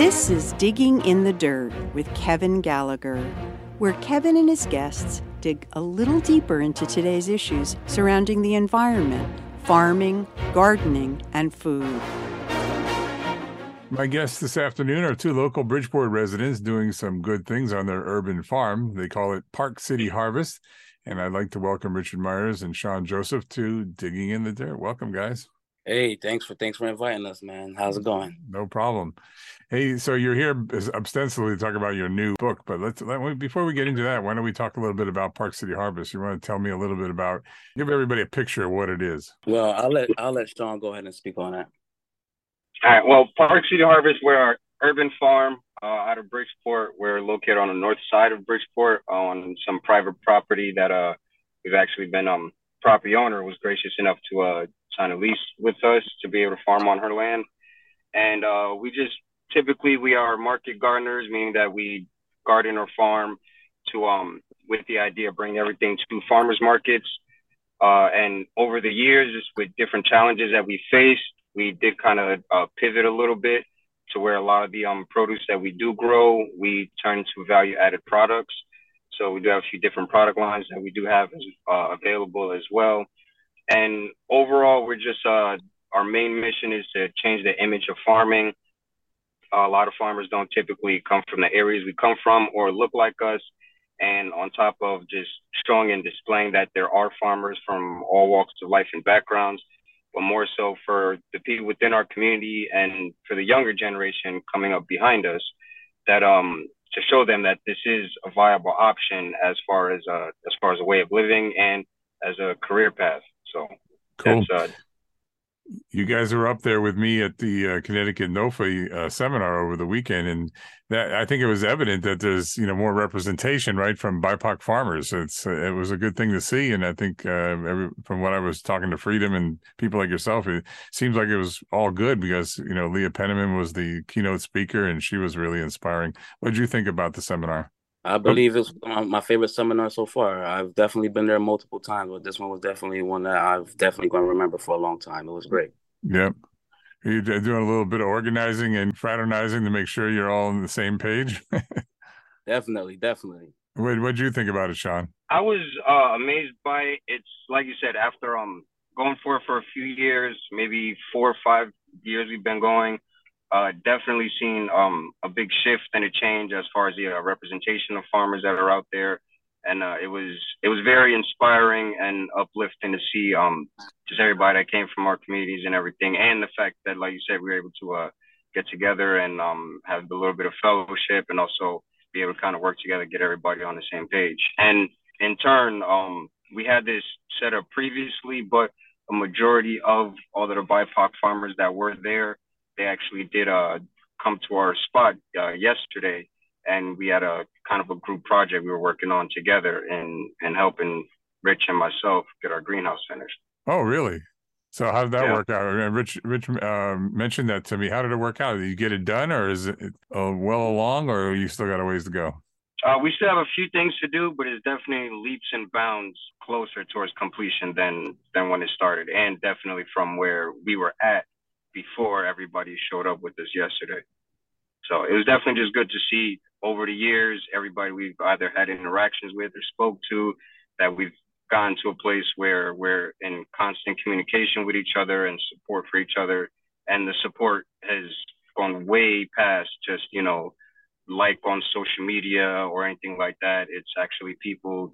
This is Digging in the Dirt with Kevin Gallagher, where Kevin and his guests dig a little deeper into today's issues surrounding the environment, farming, gardening, and food. My guests this afternoon are two local Bridgeport residents doing some good things on their urban farm. They call it Park City Harvest. And I'd like to welcome Richard Myers and Shawn Joseph to Digging in the Dirt. Welcome, guys. Hey, thanks for thanks for inviting us, man. How's it going? No problem. Hey, so you're here ostensibly to talk about your new book, but let's let, before we get into that, why don't we talk a little bit about Park City Harvest? You want to tell me a little bit about give everybody a picture of what it is. Well, I'll let I'll let Shawn go ahead and speak on that. All right. Well, Park City Harvest, we're our urban farm uh, out of Bridgeport. We're located on the north side of Bridgeport on some private property that uh we've actually been um property owner was gracious enough to uh sign a lease with us to be able to farm on her land. And uh, we just typically we are market gardeners, meaning that we garden or farm to um with the idea of bringing everything to farmers markets. Uh, and over the years, just with different challenges that we faced, we did kind of uh, pivot a little bit to where a lot of the um produce that we do grow, we turn to value added products. So we do have a few different product lines that we do have uh, available as well. And overall, we're just uh, our main mission is to change the image of farming. A lot of farmers don't typically come from the areas we come from or look like us. And on top of just showing and displaying that there are farmers from all walks of life and backgrounds, but more so for the people within our community and for the younger generation coming up behind us, that um to show them that this is a viable option as far as uh as far as a way of living and as a career path. So cool. Uh, you guys were up there with me at the uh, Connecticut NOFA uh, seminar over the weekend, and that I think it was evident that there's you know more representation right from BIPOC farmers. It's uh, it was a good thing to see, and I think uh, every, from what I was talking to Freedom and people like yourself, it seems like it was all good because you know Leah Penniman was the keynote speaker, and she was really inspiring. What did you think about the seminar? I believe it's my favorite seminar so far. I've definitely been there multiple times, but this one was definitely one that I've definitely going to remember for a long time. It was great. Yep. Are you doing a little bit of organizing and fraternizing to make sure you're all on the same page? definitely, definitely. What what do you think about it, Shawn? I was uh, amazed by it. It's like you said, after um going for it for a few years, maybe four or five years we've been going uh, definitely seen um, a big shift and a change as far as the uh, representation of farmers that are out there, and uh, it was it was very inspiring and uplifting to see um, just everybody that came from our communities and everything, and the fact that, like you said, we were able to uh, get together and um, have a little bit of fellowship, and also be able to kind of work together, get everybody on the same page, and in turn, um, we had this set up previously, but a majority of all the BIPOC farmers that were there they actually did uh, come to our spot uh, yesterday, and we had a kind of a group project we were working on together and and helping Rich and myself get our greenhouse finished. Oh, really? So how did that yeah. work out? Rich, Rich uh, mentioned that to me. How did it work out? Did you get it done, or is it uh, well along, or you still got a ways to go? Uh, we still have a few things to do, but it's definitely leaps and bounds closer towards completion than than when it started, and definitely from where we were at before everybody showed up with us yesterday. So it was definitely just good to see over the years, everybody we've either had interactions with or spoke to, that we've gotten to a place where we're in constant communication with each other and support for each other. And the support has gone way past just, you know, like on social media or anything like that. It's actually people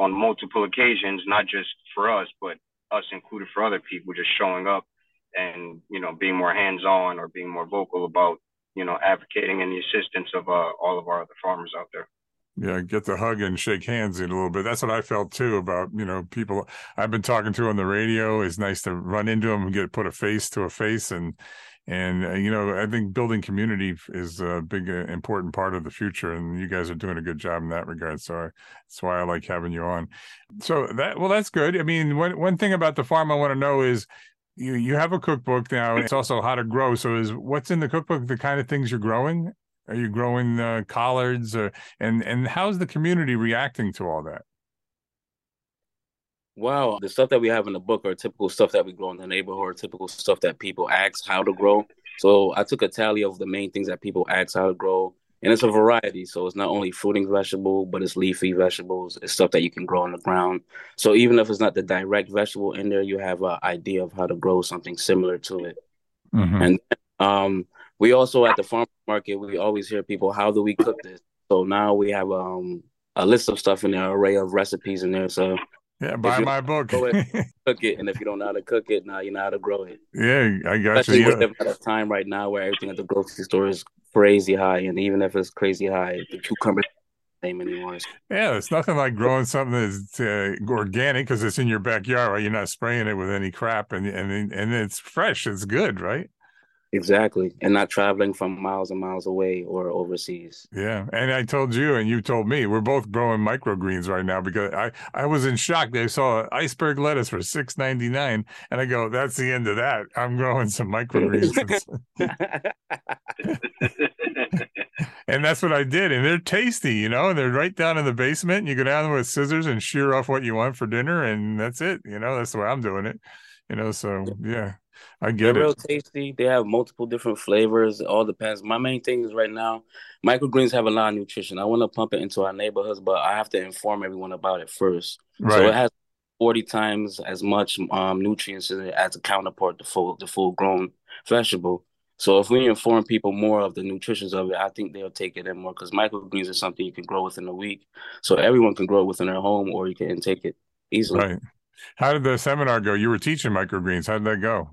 on multiple occasions, not just for us, but us included for other people, just showing up and you know being more hands-on or being more vocal about you know advocating and the assistance of uh, all of our other farmers out there. Yeah get the hug and shake hands in a little bit. That's what i felt too about you know people i've been talking to on the radio. It's nice to run into them and get put a face to a face and and uh, you know i think building community is a big uh, important part of the future and you guys are doing a good job in that regard so I, that's why i like having you on. So that well that's good. I mean one one thing about the farm i want to know is you you have a cookbook now. It's also how to grow. So is what's in the cookbook the kind of things you're growing? Are you growing uh, collards, or, and and how's the community reacting to all that? Wow, the stuff that we have in the book are typical stuff that we grow in the neighborhood, typical stuff that people ask how to grow. So I took a tally of the main things that people ask how to grow, and it's a variety. So it's not only fruiting vegetable, but it's leafy vegetables. It's stuff that you can grow on the ground. So even if it's not the direct vegetable in there, you have an idea of how to grow something similar to it. Mm-hmm. And um, we also at the farm market, we always hear people, how do we cook this? So now we have um, a list of stuff in there, array of recipes in there. So yeah, buy my book. it, cook it, and if you don't know how to cook it, now you know how to grow it. Yeah, I got Especially you. Especially with the time right now where everything at the grocery store is crazy high, and even if it's crazy high, the cucumber same anymore. Yeah, it's nothing like growing something that's uh, organic because it's in your backyard. Right? You're not spraying it with any crap, and and and it's fresh. It's good, right? Exactly. And not traveling from miles and miles away or overseas. Yeah. And I told you and you told me we're both growing microgreens right now because I, I was in shock. They saw iceberg lettuce for six ninety nine. And I go, that's the end of that. I'm growing some microgreens. and that's what I did. And they're tasty, you know, and they're right down in the basement. You go down with scissors and shear off what you want for dinner, and that's it. You know, that's the way I'm doing it. You know, so yeah. I get They're it. real tasty. They have multiple different flavors. It all depends. My main thing is right now, microgreens have a lot of nutrition. I want to pump it into our neighborhoods, but I have to inform everyone about it first. Right. So it has 40 times as much um, nutrients in it as a counterpart to full the full grown vegetable. So if we inform people more of the nutritions of it, I think they'll take it in more because microgreens is something you can grow within a week. So everyone can grow it within their home or you can take it easily. Right. How did the seminar go? You were teaching microgreens. How did that go?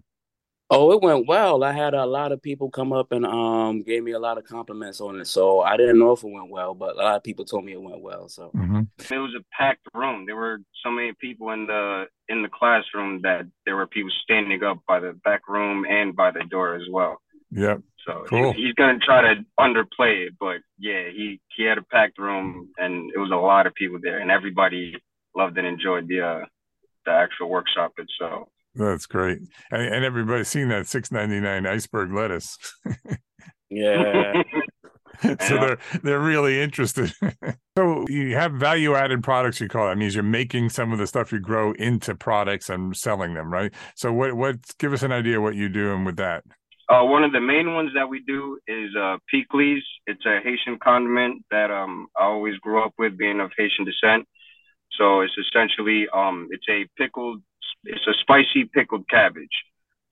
Oh, it went well. I had a lot of people come up and um gave me a lot of compliments on it. So I didn't know if it went well, but a lot of people told me it went well. So mm-hmm. it was a packed room. There were so many people in the in the classroom that there were people standing up by the back room and by the door as well. Yep. So cool. he, he's gonna try to underplay it, but yeah, he he had a packed room and it was a lot of people there, and everybody loved and enjoyed the uh, the actual workshop itself. That's great. And, and everybody's seen that six ninety nine iceberg lettuce. yeah. so they're they're really interested. so you have value added products you call it. that means you're making some of the stuff you grow into products and selling them, right? So what what give us an idea what you're doing with that? Uh, one of the main ones that we do is uh, pikliz. It's a Haitian condiment that um, I always grew up with, being of Haitian descent. So it's essentially um, it's a pickled it's a spicy pickled cabbage.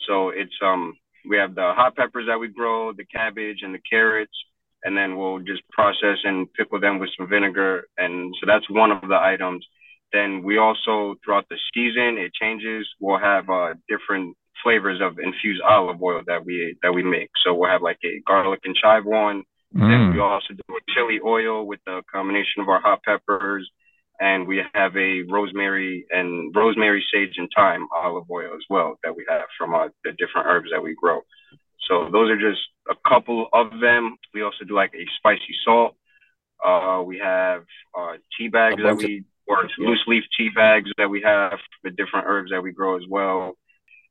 So it's um we have the hot peppers that we grow, the cabbage and the carrots, and then we'll just process and pickle them with some vinegar. And so that's one of the items. Then we also throughout the season it changes. We'll have uh, different flavors of infused olive oil that we that we make. So we'll have like a garlic and chive one. Mm. Then we also do a chili oil with the combination of our hot peppers and we have a rosemary and rosemary, sage, and thyme olive oil as well that we have from uh, the different herbs that we grow. So those are just a couple of them. We also do like a spicy salt. Uh, we have uh, tea bags that we, or loose leaf tea bags that we have the different herbs that we grow as well.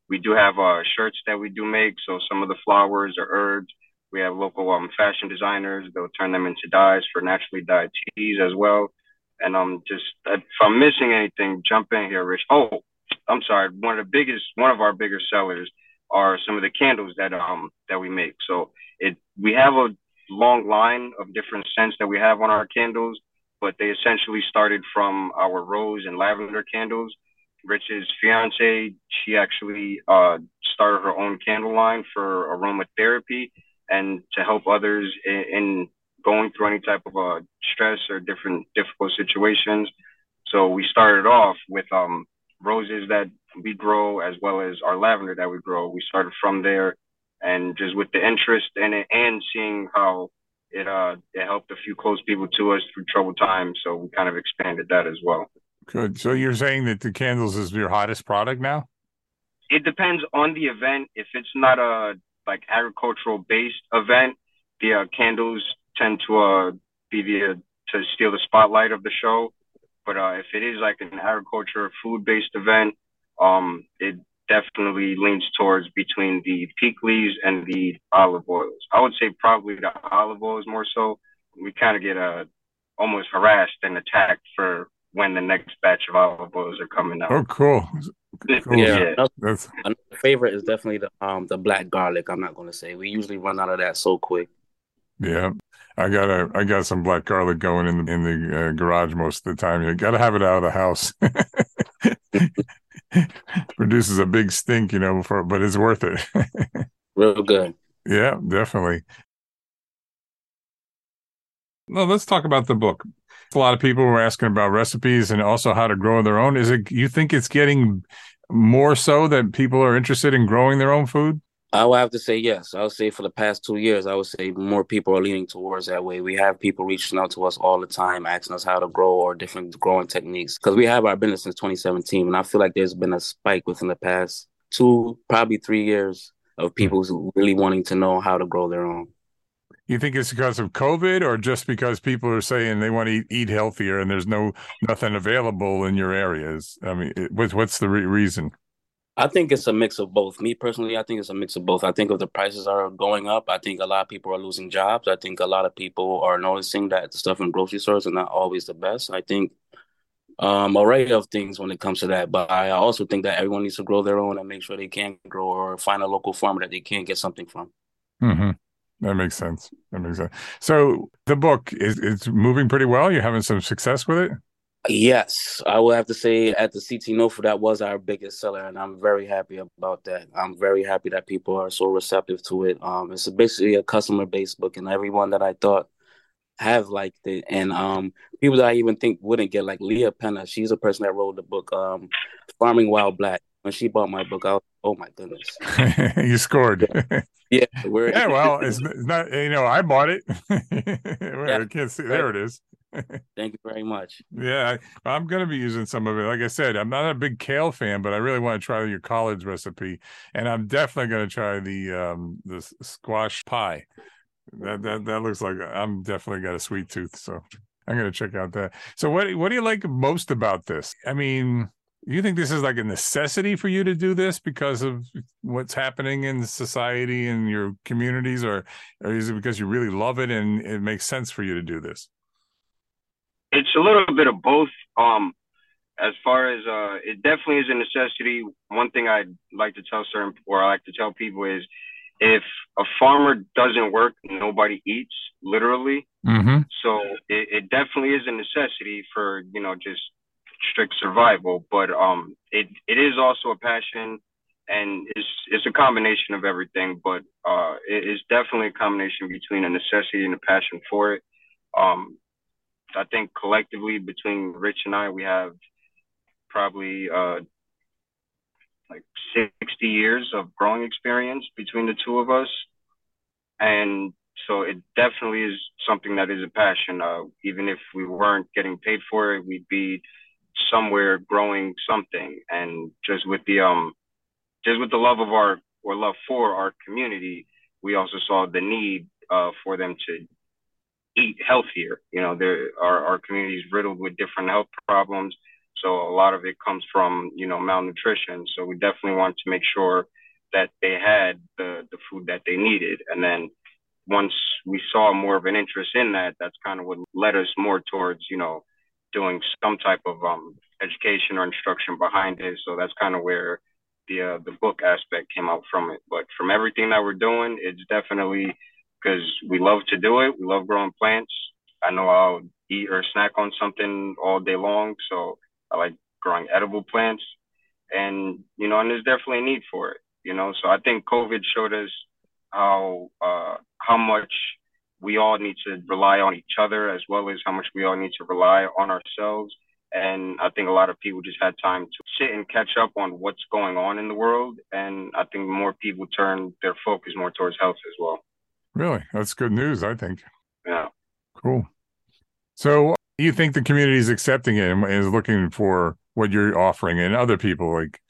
We do have uh, shirts that we do make. So some of the flowers or herbs. We have local um, fashion designers. They'll turn them into dyes for naturally dyed tees as well. And I'm just if I'm missing anything, jump in here, Rich. Oh, I'm sorry. One of the biggest, one of our bigger sellers are some of the candles that um that we make. So it we have a long line of different scents that we have on our candles, but they essentially started from our rose and lavender candles. Rich's fiance, she actually uh, started her own candle line for aromatherapy and to help others in, in going through any type of uh, stress or different difficult situations. So we started off with um, roses that we grow as well as our lavender that we grow. We started from there and just with the interest in it and seeing how it uh it helped a few close people to us through troubled times. So we kind of expanded that as well. Good. So you're saying that the candles is your hottest product now? It depends on the event. If it's not a like agricultural based event, the uh, candles tend to uh, be the to steal the spotlight of the show. But uh, if it is like an agriculture food based event, um, it definitely leans towards between the pikliz and the olive oils. I would say probably the olive oils more so. We kind of get uh, almost harassed and attacked for when the next batch of olive oils are coming out. Oh, cool. Cool. Yeah, another, another favorite is definitely the um the black garlic. I'm not going to say we usually run out of that so quick. Yeah, I got a I got some black garlic going in the in the uh, garage most of the time. You got to have it out of the house. Produces a big stink, you know, for but it's worth it. Real good. Yeah, definitely. Well, let's talk about the book. A lot of people were asking about recipes and also how to grow their own. Is it you think it's getting more so that people are interested in growing their own food? I would have to say yes. I would say for the past two years, I would say more people are leaning towards that way. We have people reaching out to us all the time, asking us how to grow or different growing techniques. Because we have our business since 2017, and I feel like there's been a spike within the past two, probably three years of hmm. people really wanting to know how to grow their own. You think it's because of COVID, or just because people are saying they want to eat, eat healthier and there's no nothing available in your areas? I mean, what's what's the re- reason? I think it's a mix of both. Me personally, I think it's a mix of both. I think if the prices are going up, I think a lot of people are losing jobs. I think a lot of people are noticing that the stuff in grocery stores are not always the best. I think um array of things when it comes to that. But I also think that everyone needs to grow their own and make sure they can grow or find a local farmer that they can get something from. Mm-hmm. That makes sense. That makes sense. So the book is it's moving pretty well. You're having some success with it. Yes, I will have to say at the CT NOFA that was our biggest seller, and I'm very happy about that. I'm very happy that people are so receptive to it. Um, it's basically a customer based book, and everyone that I thought have liked it, and um, people that I even think wouldn't get like Leah Penna. She's a person that wrote the book, um, Farming While Black. When she bought my book, I was, oh my goodness, you scored. yeah, yeah. Well, it's not. You know, I bought it. yeah. I can't see. There it is. Thank you very much. Yeah, I, am going to be using some of it. Like I said, I'm not a big kale fan, but I really want to try your collard recipe, and I'm definitely going to try the um the squash pie. That that that looks like I'm definitely got a sweet tooth, so I'm going to check out that. So what what do you like most about this? I mean, you think this is like a necessity for you to do this because of what's happening in society and your communities, or, or is it because you really love it and it makes sense for you to do this? It's a little bit of both. Um, as far as uh, it definitely is a necessity. One thing I'd like to tell certain, or I like to tell people is, if a farmer doesn't work, nobody eats, literally. Mm-hmm. So it, it definitely is a necessity for you know just strict survival. But um, it it is also a passion, and it's it's a combination of everything. But uh, it is definitely a combination between a necessity and a passion for it. Um, I think collectively between Rich and I, we have probably uh, like 60 years of growing experience between the two of us. And so it definitely is something that is a passion. Uh, even if we weren't getting paid for it, we'd be somewhere growing something. And just with the um, just with the love of our or love for our community, we also saw the need uh, for them to eat healthier. You know, there our our community is riddled with different health problems. So a lot of it comes from, you know, malnutrition. So we definitely want to make sure that they had the, the food that they needed. And then once we saw more of an interest in that, that's kind of what led us more towards, you know, doing some type of um, education or instruction behind it. So that's kind of where the uh, the book aspect came out from it. But from everything that we're doing, it's definitely because we love to do it. We love growing plants. I know I'll eat or snack on something all day long, so I like growing edible plants. And you know, and there's definitely a need for it. You know, so I think COVID showed us how uh, how much we all need to rely on each other, as well as how much we all need to rely on ourselves. And I think a lot of people just had time to sit and catch up on what's going on in the world. And I think more people turn their focus more towards health as well. Really? That's good news, I think. Yeah. Cool. So you think the community is accepting it and is looking for what you're offering and other people like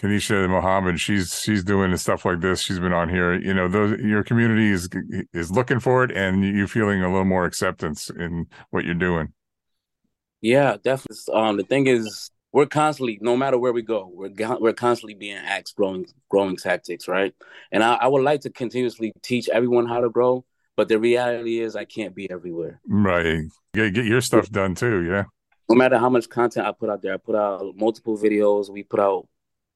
Kanisha Mohammed, she's she's doing stuff like this. She's been on here. You know, those your community is is looking for it, and you feeling a little more acceptance in what you're doing. Yeah, definitely. Um, the thing is, we're constantly, no matter where we go, we're we're constantly being asked growing growing tactics, right? And I, I would like to continuously teach everyone how to grow, but the reality is I can't be everywhere. Right. Get get your stuff done too, yeah. No matter how much content I put out there, I put out multiple videos. We put out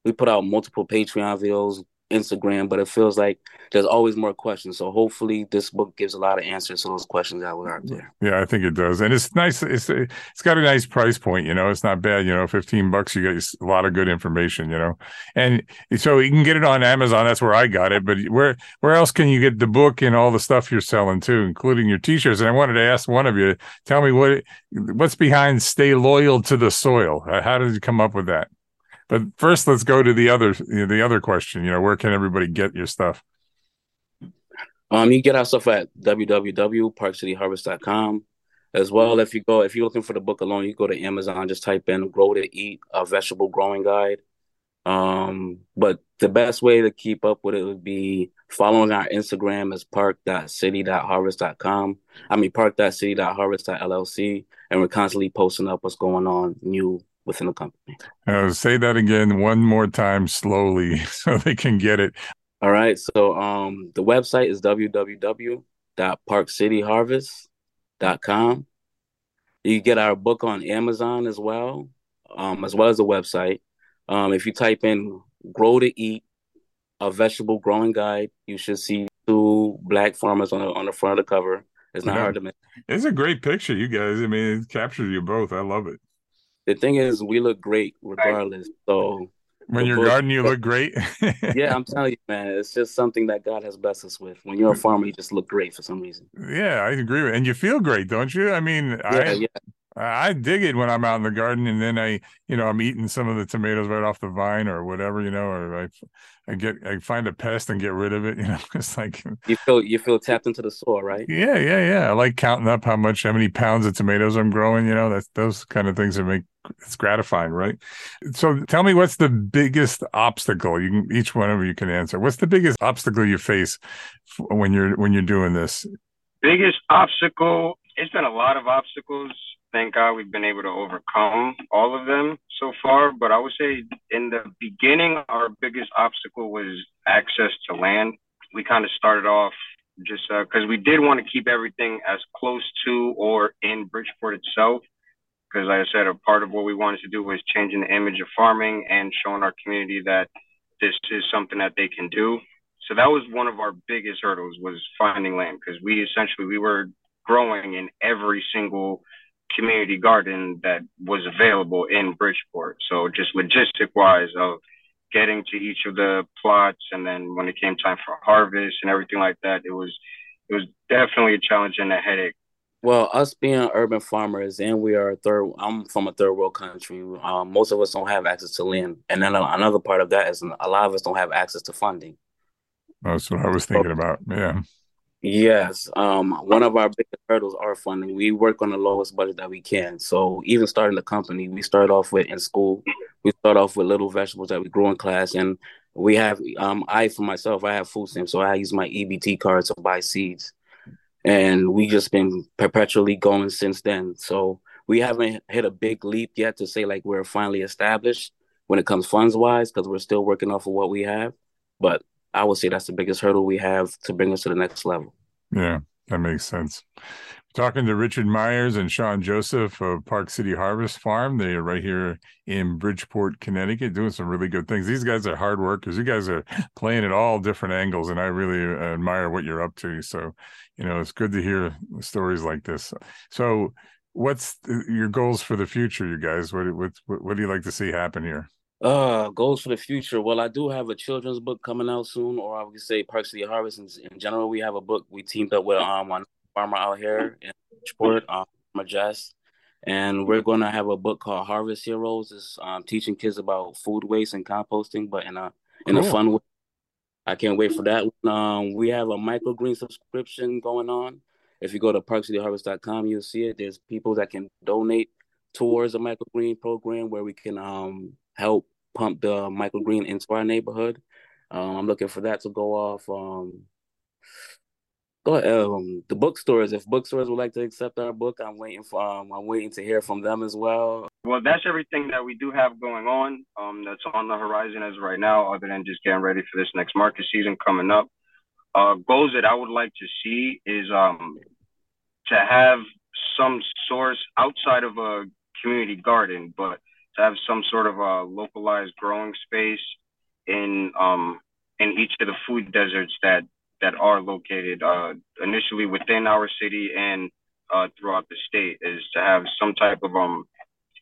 we put out multiple Patreon videos, Instagram, but it feels like there's always more questions. So hopefully this book gives a lot of answers to those questions that were out there. Yeah, I think it does. And it's nice. It's it's got a nice price point, you know, it's not bad, you know, 15 bucks, you get a lot of good information, you know, and so you can get it on Amazon. That's where I got it. But where, where else can you get the book and all the stuff you're selling too, including your t-shirts? And I wanted to ask one of you, tell me what, what's behind stay loyal to the soil. How did you come up with that? But first, let's go to the other the other question. You know, where can everybody get your stuff? Um, you get our stuff at www.parkcityharvest.com. As well, if you go, if you're looking for the book alone, you go to Amazon. Just type in "Grow to Eat: A Vegetable Growing Guide." Um, but the best way to keep up with it would be following our Instagram as park.city.harvest.com. I mean park.city.harvest.llc, and we're constantly posting up what's going on new within the company. Uh, say that again one more time slowly so they can get it. All right. So um, the website is www.parkcityharvest.com. You get our book on Amazon as well, um, as well as the website. Um, if you type in "grow to eat," a vegetable growing guide, you should see two black farmers on the, on the front of the cover. It's not yeah. hard to miss. It's a great picture, you guys. I mean, it captures you both. I love it the thing is, we look great regardless. So when you're gardening, you look great. yeah, I'm telling you, man, it's just something that God has blessed us with. When you're a farmer, you just look great for some reason. Yeah, I agree with, and you feel great, don't you? I mean, yeah, I, yeah. I dig it when I'm out in the garden and then I, you know, I'm eating some of the tomatoes right off the vine or whatever, you know, or I, I get, I find a pest and get rid of it. You know, it's like you feel, you feel tapped into the soil, right? Yeah, yeah, yeah. I like counting up how much, how many pounds of tomatoes I'm growing. You know, that's those kind of things that make it's gratifying, right? So tell me, what's the biggest obstacle? You can each one of you can answer. What's the biggest obstacle you face when you're when you're doing this? Biggest obstacle. It's been a lot of obstacles thank God we've been able to overcome all of them so far. But I would say in the beginning, our biggest obstacle was access to land. We kind of started off just because uh, we did want to keep everything as close to or in Bridgeport itself. Because, like I said, a part of what we wanted to do was changing the image of farming and showing our community that this is something that they can do. So that was one of our biggest hurdles was finding land because we essentially we were growing in every single community garden that was available in Bridgeport. So just logistic wise of getting to each of the plots and then when it came time for harvest and everything like that, it was it was definitely a challenge and a headache. Well, us being urban farmers and we are third I'm from a third world country. Um, most of us don't have access to land. And then another part of that is a lot of us don't have access to funding. That's what I was thinking about. Yeah. Yes. Um, one of our biggest hurdles are funding. We work on the lowest budget that we can. So even starting the company, we start off with in school, we start off with little vegetables that we grow in class. And we have um I for myself, I have food stamps, so I use my EBT card to buy seeds. And we just been perpetually going since then. So we haven't hit a big leap yet to say like we're finally established when it comes funds wise, because we're still working off of what we have. But I would say that's the biggest hurdle we have to bring us to the next level. Yeah, that makes sense. Talking to Richard Myers and Shawn Joseph of Park City Harvest Farm. They are right here in Bridgeport, Connecticut, doing some really good things. These guys are hard workers. You guys are playing at all different angles, and I really uh, admire what you're up to. So, you know, it's good to hear stories like this. So, what's uh, your goals for the future, you guys? What what what do you like to see happen here? Uh, goals for the future. Well, I do have a children's book coming out soon, or I would say Park City Harvest. In, in general, we have a book we teamed up with um one farmer out here in Bridgeport, um, Majest, and we're going to have a book called Harvest Heroes. It's um, teaching kids about food waste and composting, but in a in cool. a fun way. I can't wait for that. Um, we have a microgreen subscription going on. If you go to parkcityharvest.com, you'll see it. There's people that can donate towards a microgreen program where we can um help pump the microgreen into our neighborhood. Um, I'm looking for that to go off. Um, go ahead, um, the bookstores. If bookstores would like to accept our book, I'm waiting for. Um, I'm waiting to hear from them as well. Well, that's everything that we do have going on. Um, that's on the horizon as right now. Other than just getting ready for this next market season coming up. Uh, goals that I would like to see is um to have some source outside of a community garden, but to have some sort of a localized growing space in um in each of the food deserts that that are located uh, initially within our city and uh, throughout the state is to have some type of um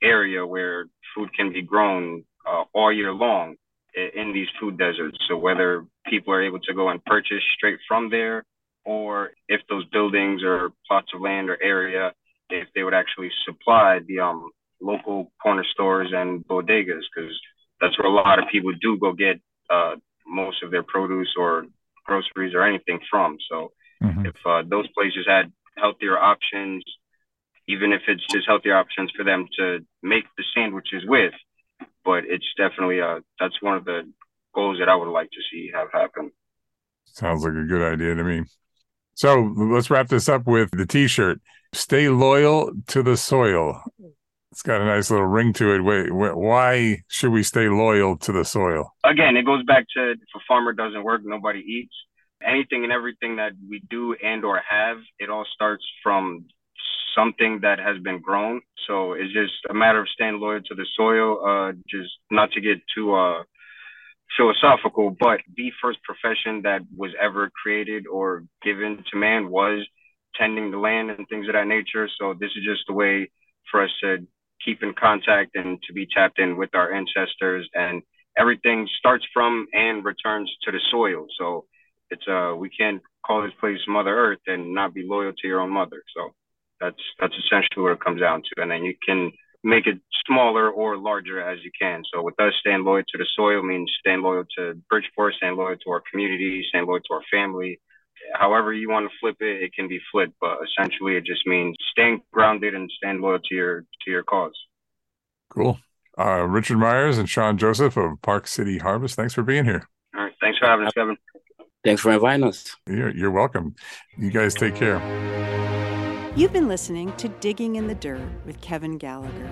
area where food can be grown uh, all year long in these food deserts. So whether people are able to go and purchase straight from there, or if those buildings or plots of land or area, if they would actually supply the um local corner stores and bodegas, because that's where a lot of people do go get uh, most of their produce or groceries or anything from. So mm-hmm. if uh, those places had healthier options, even if it's just healthier options for them to make the sandwiches with, but it's definitely uh that's one of the goals that I would like to see have happen. Sounds like a good idea to me. So let's wrap this up with the T-shirt. Stay loyal to the soil. It's got a nice little ring to it. Wait, why should we stay loyal to the soil? Again, it goes back to if a farmer doesn't work, nobody eats. Anything and everything that we do and or have, it all starts from something that has been grown. So it's just a matter of staying loyal to the soil. Uh, just not to get too uh, philosophical, but the first profession that was ever created or given to man was tending the land and things of that nature. So this is just the way for us to keep in contact and to be tapped in with our ancestors and everything starts from and returns to the soil. So it's uh we can't call this place Mother Earth and not be loyal to your own mother. So that's that's essentially what it comes down to. And then you can make it smaller or larger as you can. So with us staying loyal to the soil means staying loyal to Bridgeport, staying loyal to our community, staying loyal to our family. However you want to flip it, it can be flipped, but essentially it just means staying grounded and staying loyal to your to your cause. Cool. Uh, Richard Myers and Shawn Joseph of Park City Harvest. Thanks for being here. All right. Thanks for having us, Kevin. Thanks for inviting us. You're, you're welcome. You guys take care. You've been listening to Digging in the Dirt with Kevin Gallagher.